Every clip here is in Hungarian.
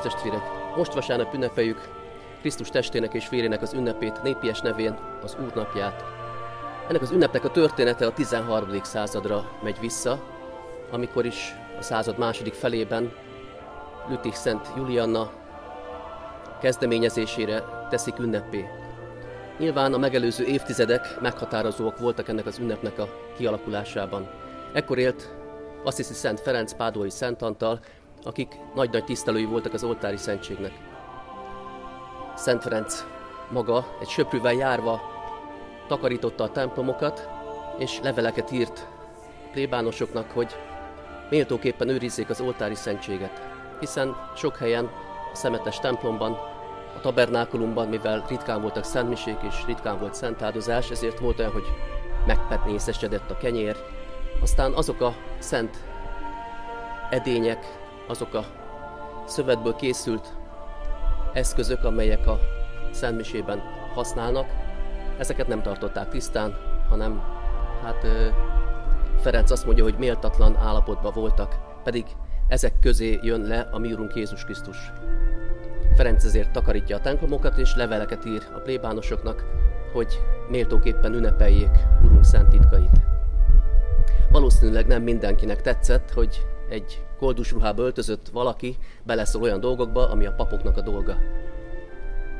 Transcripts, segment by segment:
Kedves testvérek, most vasárnap ünnepeljük Krisztus testének és vérének az ünnepét, népies nevén az Úrnapját. Ennek az ünnepnek a története a 13. századra megy vissza, amikor is a század második felében Lüttich Szent Julianna kezdeményezésére teszik ünnepé. Nyilván a megelőző évtizedek meghatározóak voltak ennek az ünnepnek a kialakulásában. Ekkor élt Assisi Szent Ferenc Pádói Szent Antal, akik nagy-nagy tisztelői voltak az oltári szentségnek. Szent Ferenc maga egy söprűvel járva takarította a templomokat, és leveleket írt plébánosoknak, hogy méltóképpen őrizzék az oltári szentséget, hiszen sok helyen a szemetes templomban, a tabernákulumban, mivel ritkán voltak szentmisék és ritkán volt szentáldozás, ezért volt olyan, hogy megpetnészesedett a kenyér, aztán azok a szent edények, azok a szövetből készült eszközök, amelyek a szentmisében használnak, ezeket nem tartották tisztán, hanem hát Ferenc azt mondja, hogy méltatlan állapotban voltak, pedig ezek közé jön le a mi Úrunk Jézus Krisztus. Ferenc ezért takarítja a templomokat és leveleket ír a plébánosoknak, hogy méltóképpen ünnepeljék Urunk szent titkait. Valószínűleg nem mindenkinek tetszett, hogy egy koldus ruhába öltözött valaki beleszól olyan dolgokba, ami a papoknak a dolga.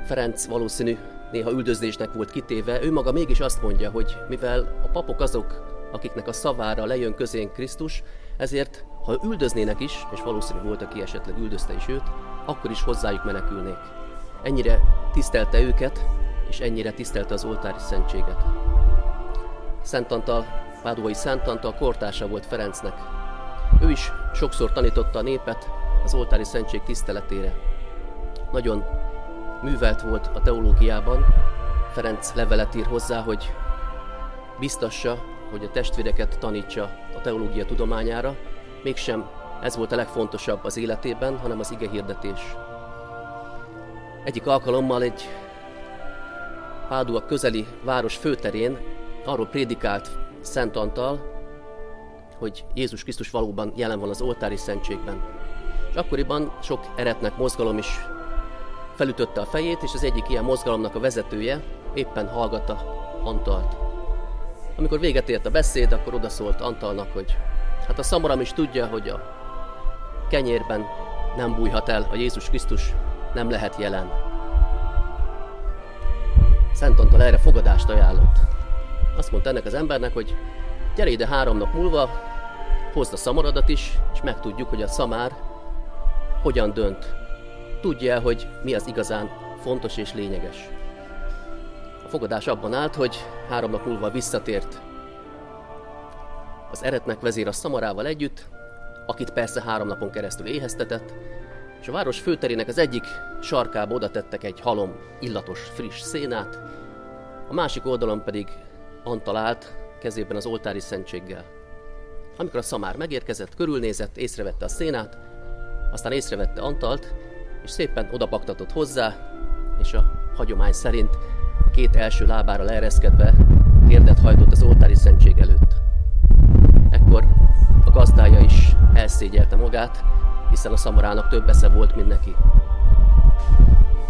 Ferenc valószínű néha üldözésnek volt kitéve, ő maga mégis azt mondja, hogy mivel a papok azok, akiknek a szavára lejön közénk Krisztus, ezért, ha üldöznének is, és valószínű volt, aki esetleg üldözte is őt, akkor is hozzájuk menekülnék. Ennyire tisztelte őket, és ennyire tisztelte az oltári szentséget. Szent Antal, Pádóai Szent Antal kortársa volt Ferencnek, ő is sokszor tanította a népet az oltári szentség tiszteletére. Nagyon művelt volt a teológiában, Ferenc levelet ír hozzá, hogy biztassa, hogy a testvéreket tanítsa a teológia tudományára, mégsem ez volt a legfontosabb az életében, hanem az ige hirdetés. Egyik alkalommal egy Pádua közeli város főterén arról prédikált Szent Antal, hogy Jézus Krisztus valóban jelen van az oltári szentségben. És akkoriban sok eretnek mozgalom is felütötte a fejét, és az egyik ilyen mozgalomnak a vezetője éppen hallgatta Antalt. Amikor véget ért a beszéd, akkor odaszólt Antalnak, hogy hát a szamaram is tudja, hogy a kenyérben nem bújhat el a Jézus Krisztus, nem lehet jelen. Szent Antal erre fogadást ajánlott. Azt mondta ennek az embernek, hogy gyere ide három nap múlva, hozd a szamaradat is, és megtudjuk, hogy a szamár hogyan dönt. Tudja el, hogy mi az igazán fontos és lényeges. A fogadás abban állt, hogy három nap múlva visszatért az eretnek vezér a szamarával együtt, akit persze három napon keresztül éheztetett, és a város főterének az egyik sarkába oda tettek egy halom, illatos, friss szénát, a másik oldalon pedig Antal kezében az oltári szentséggel. Amikor a szamár megérkezett, körülnézett, észrevette a szénát, aztán észrevette Antalt, és szépen odabaktatott hozzá, és a hagyomány szerint a két első lábára leereszkedve térdet hajtott az oltári szentség előtt. Ekkor a gazdája is elszégyelte magát, hiszen a szamarának több esze volt, mint neki.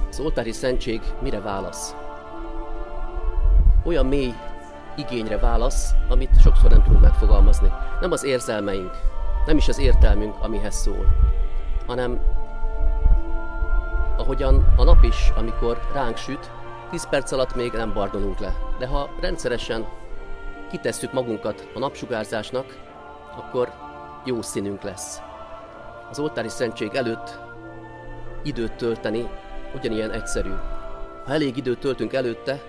Az oltári szentség mire válasz? Olyan mély igényre válasz, amit sokszor nem tudunk megfogalmazni. Nem az érzelmeink, nem is az értelmünk, amihez szól, hanem ahogyan a nap is, amikor ránk süt, 10 perc alatt még nem bardolunk le. De ha rendszeresen kitesszük magunkat a napsugárzásnak, akkor jó színünk lesz. Az oltári szentség előtt időt tölteni ugyanilyen egyszerű. Ha elég időt töltünk előtte,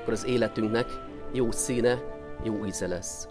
akkor az életünknek jó színe, jó íze lesz.